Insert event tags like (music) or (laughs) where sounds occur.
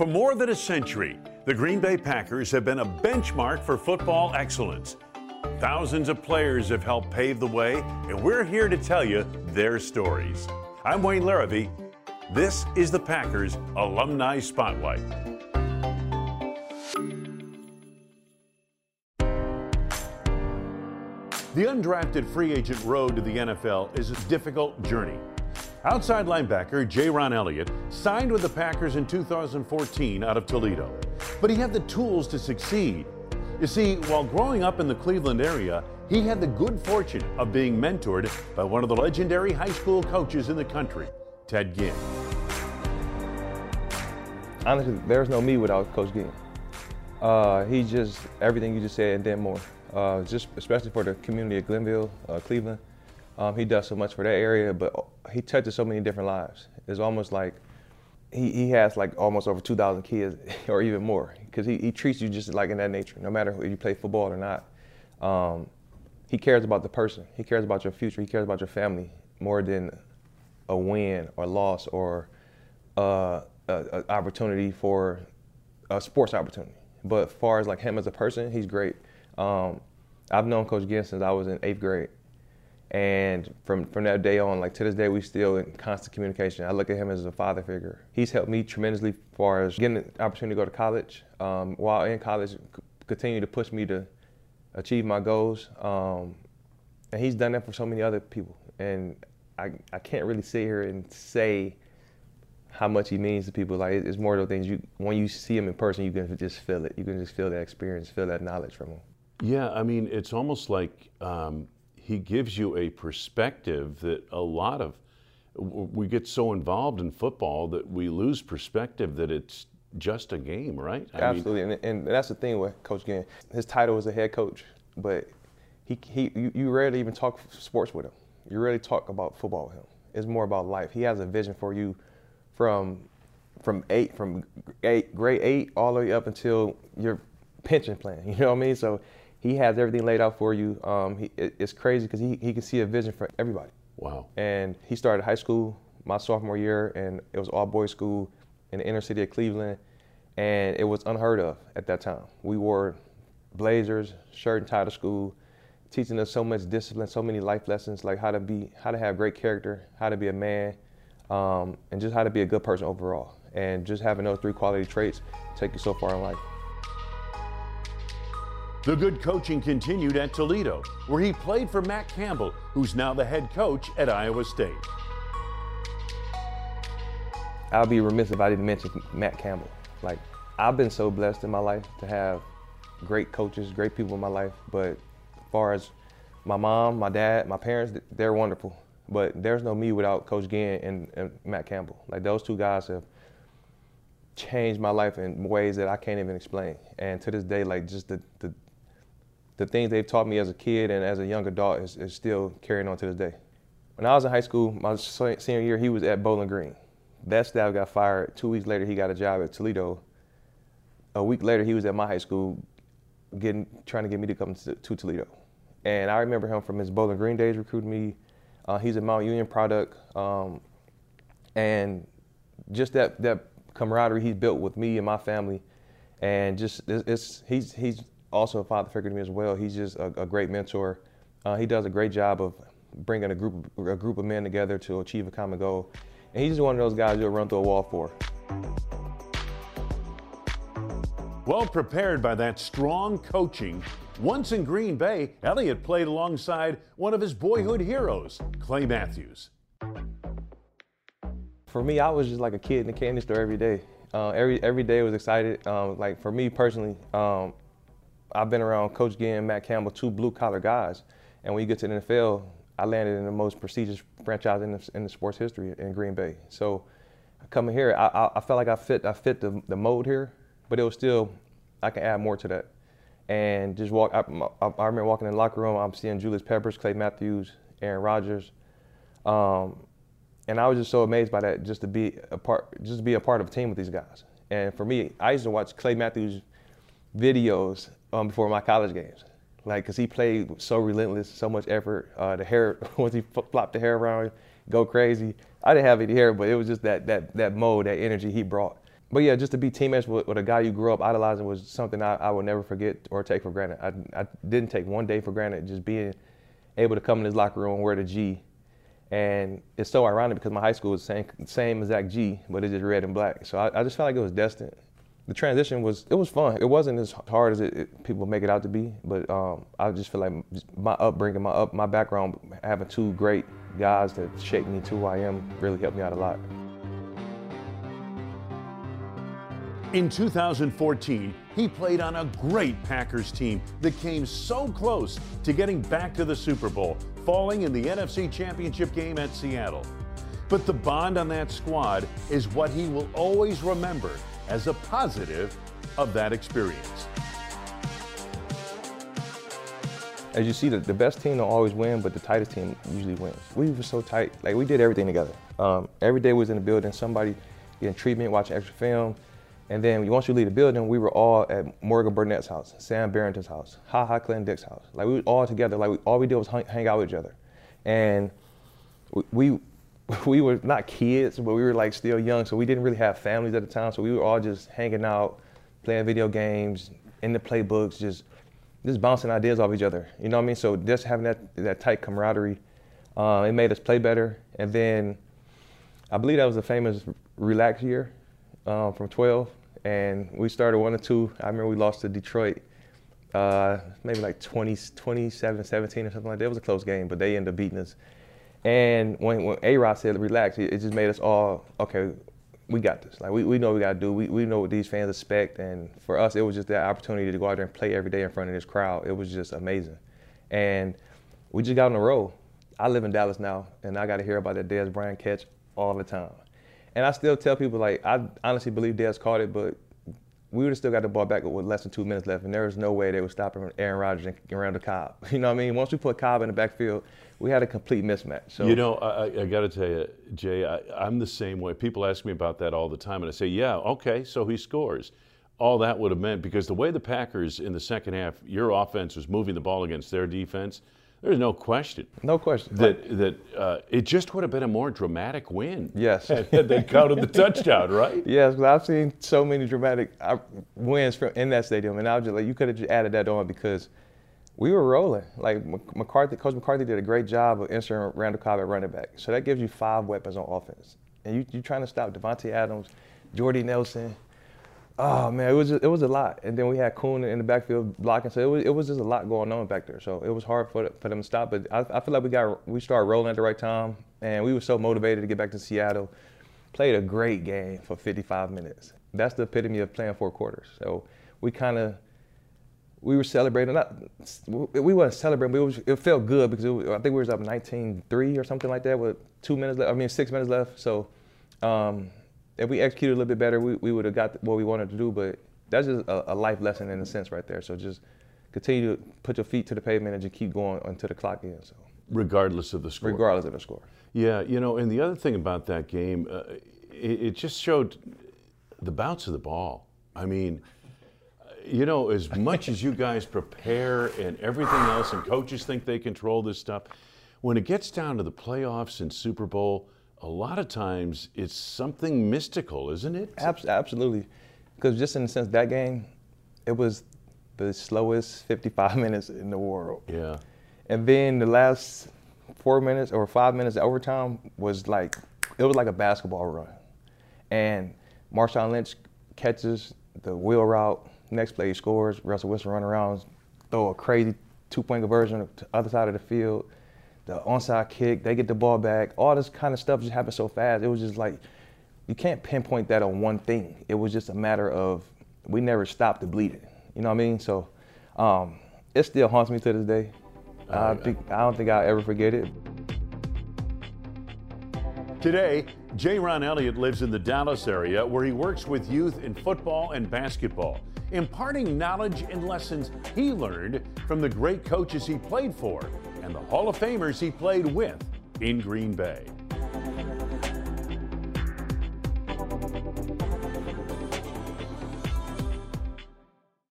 For more than a century, the Green Bay Packers have been a benchmark for football excellence. Thousands of players have helped pave the way, and we're here to tell you their stories. I'm Wayne Larrivee. This is the Packers Alumni Spotlight. The undrafted free agent road to the NFL is a difficult journey. Outside linebacker Jayrone Elliott signed with the Packers in 2014 out of Toledo, but he had the tools to succeed. You see, while growing up in the Cleveland area, he had the good fortune of being mentored by one of the legendary high school coaches in the country, Ted Ginn. Honestly, there's no me without Coach Ginn. Uh, he's just everything you just said and then more uh, just especially for the community of Glenville, uh, Cleveland. Um, he does so much for that area, but he touches so many different lives. It's almost like he, he has like almost over 2,000 kids (laughs) or even more because he, he treats you just like in that nature, no matter if you play football or not. Um, he cares about the person. He cares about your future. He cares about your family more than a win or loss or uh, an opportunity for a sports opportunity. But as far as like him as a person, he's great. Um, I've known Coach Ginn since I was in eighth grade. And from, from that day on, like to this day, we still in constant communication. I look at him as a father figure. He's helped me tremendously as far as getting the opportunity to go to college. Um, while in college, continue to push me to achieve my goals. Um, and he's done that for so many other people. And I, I can't really sit here and say how much he means to people. Like it's more of those things you when you see him in person, you can just feel it. You can just feel that experience, feel that knowledge from him. Yeah, I mean, it's almost like um, he gives you a perspective that a lot of we get so involved in football that we lose perspective that it's just a game, right? I Absolutely, mean, and, and, that's the thing with Coach Ginn. His title is a head coach, but he, he you, you rarely even talk sports with him. You rarely talk about football with him. It's more about life. He has a vision for you from from eight from eight grade eight all the way up until your pension plan. (laughs) You know what I mean? So he has everything laid out for you. Um, he, it, it's crazy because he, he can see a vision for everybody. Wow. And he started high school my sophomore year, and it was all boys school in the inner city of Cleveland, and it was unheard of at that time. We wore blazers, shirt and tie to school, teaching us so much discipline, so many life lessons, like how to be, how to have great character, how to be a man, um, and just how to be a good person overall. And just having those three quality traits take you so far in life. The good coaching continued at Toledo, where he played for Matt Campbell, who's now the head coach at Iowa State. I'll be remiss if I didn't mention Matt Campbell. Like, I've been so blessed in my life to have great coaches, great people in my life. But as far as my mom, my dad, my parents, they're wonderful. But there's no me without Coach Ginn and, and Matt Campbell. Like, those two guys have changed my life in ways that I can't even explain. And to this day, like, just the, the the things they've taught me as a kid and as a young adult is, is still carrying on to this day. When I was in high school, my senior year, he was at Bowling Green. That staff got fired. Two weeks later, he got a job at Toledo. A week later, he was at my high school, getting trying to get me to come to, to Toledo. And I remember him from his Bowling Green days recruiting me. Uh, he's a Mount Union product, um, and just that that camaraderie he's built with me and my family, and just it's, it's he's he's also a father figure to me as well. He's just a, a great mentor. Uh, he does a great job of bringing a group a group of men together to achieve a common goal. And he's just one of those guys you'll run through a wall for. Well prepared by that strong coaching, once in Green Bay, Elliott played alongside one of his boyhood heroes, Clay Matthews. For me, I was just like a kid in the candy store every day. Uh, every every day was excited. Um, like for me personally, um, I've been around Coach Ginn, Matt Campbell, two blue collar guys, and when you get to the NFL, I landed in the most prestigious franchise in the, in the sports history in Green Bay. So coming here, I, I, I, felt like I fit I fit the, the mold here, but it was still I can add more to that. And just walk. I, I, I remember walking in the locker room. I'm seeing Julius Peppers, Clay Matthews, Aaron Rodgers, um, and I was just so amazed by that. Just to be a part, just to be a part of a team with these guys. And for me, I used to watch Clay Matthews videos um, before my college games. Like, cause he played so relentless, so much effort. Uh, the hair, (laughs) once he flopped the hair around, go crazy. I didn't have any hair, but it was just that that that mode, that energy he brought. but yeah, just to be teammates with, with, a guy you grew up idolizing was something I, I will never forget or take for granted. I, I didn't take one day for granted. Just being able to come in his locker room and wear the G, and it's so ironic because my high school was the same same exact G, but it's just red and black. So I, I just felt like it was destined. The transition was it was fun. It wasn't as hard as it, it, people make it out to be, but um, I just feel like my upbringing, my up, my background, having two great guys that shaped me to who I am, really helped me out a lot. In 2014, he played on a great Packers team that came so close to getting back to the Super Bowl, falling in the NFC Championship game at Seattle. But the bond on that squad is what he will always remember as a positive of that experience. As you see, the, the best team don't always win, but the tightest team usually wins. We were so tight. Like, we did everything together. Um, every day we was in the building, somebody getting treatment, watching extra film, and then once you leave the building, we were all at Morgan Burnett's house, Sam Barrington's house, Ha Ha Clinton-Dix house. Like we were all together. Like we, all we did was hang, hang, out with each other, and we (laughs) we were not kids, but we were like still young, so we didn't really have families at the time. So we were all just hanging out, playing video games, in the playbooks, just just bouncing ideas off each other. You know what I mean? So just having that that tight camaraderie, uh, it made us play better. And then I believe that was the famous relax year um, from 12 and we started one or two. I remember we lost to Detroit, uh, maybe like 20, 27, 17 or something like that. It was a close game, but they ended up beating us. And when, when A-Rod said relax, it, it, just made us all, okay, we got this. Like we, we know what we got to do. We, we know what these fans expect. And for us, it was just that opportunity to go out there and play every day in front of this crowd. It was just amazing. And we just got on the road. I live in Dallas now, and I got to hear about that Dez Bryant catch all the time. And I still tell people like I honestly believe Dez caught it, but we would have still got the ball back with less than two minutes left, and there was no way they would stop Aaron Rodgers and Randall Cobb. (laughs) You know what I mean? Once we put Cobb in the backfield, we had a complete mismatch. So you know, I, I got to tell you, Jay, I, I'm the same way. People ask me about that all the time, and I say, yeah, okay, so he scores. All that would have meant because the way the Packers in the second half, your offense was moving the ball against their defense there's no question. No question. That that uh, it just would have been a more dramatic win. Yes. (laughs) had they counted the touchdown, right? (laughs) Yes, because I've seen so many dramatic uh, wins from in that stadium, and I was just like, you could have just added that on because we were rolling. Like McCarthy, Coach McCarthy did a great job of inserting Randall Cobb at running back. So that gives you five weapons on offense, and you you're trying to stop Davante Adams, Jordy Nelson. Oh man, it was just, it was a lot, and then we had Kuhn in the backfield blocking, so it was it was just a lot going on back there. So it was hard for for them to stop, but I, I feel like we got we started rolling at the right time, and we were so motivated to get back to Seattle. Played a great game for 55 minutes. That's the epitome of playing four quarters. So we kind of we were celebrating. Not we weren't celebrating, but it, was, it felt good because was, I think we was up 19-3 or something like that with two minutes left. I mean six minutes left. So. Um, if we executed a little bit better, we, we would have got what we wanted to do. But that's just a, a, life lesson in a sense right there. So just continue to put your feet to the pavement and just keep going until the clock ends. So. Regardless of the score. Regardless of the score. Yeah, you know, and the other thing about that game, uh, it, it just showed the bounce of the ball. I mean, you know, as much as you guys prepare and everything else, and coaches think they control this stuff, when it gets down to the playoffs and Super Bowl, a lot of times it's something mystical, isn't it? Absolutely. Because just in the sense that game, it was the slowest 55 (laughs) minutes in the world. Yeah. And then the last four minutes or five minutes of overtime was like, it was like a basketball run. And Marshawn Lynch catches the wheel route, next play he scores, Russell Wilson run around, throw a crazy two-point conversion to the other side of the field the onside kick, they get the ball back. All this kind of stuff just happened so fast. It was just like you can't pinpoint that on one thing. It was just a matter of we never stopped the bleeding. You know what I mean? So um, it still haunts me to this day. I, think, I don't think I'll ever forget it. Today, Jayrone Elliott lives in the Dallas area where he works with youth in football and basketball, imparting knowledge and lessons he learned from the great coaches he played for and the Hall of Famers he played with in Green Bay.